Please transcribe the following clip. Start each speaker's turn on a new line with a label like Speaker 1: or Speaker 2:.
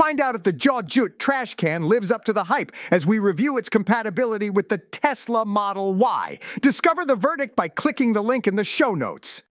Speaker 1: Find out if the Jawjut trash can lives up to the hype as we review its compatibility with the Tesla Model Y. Discover the verdict by clicking the link in the show notes.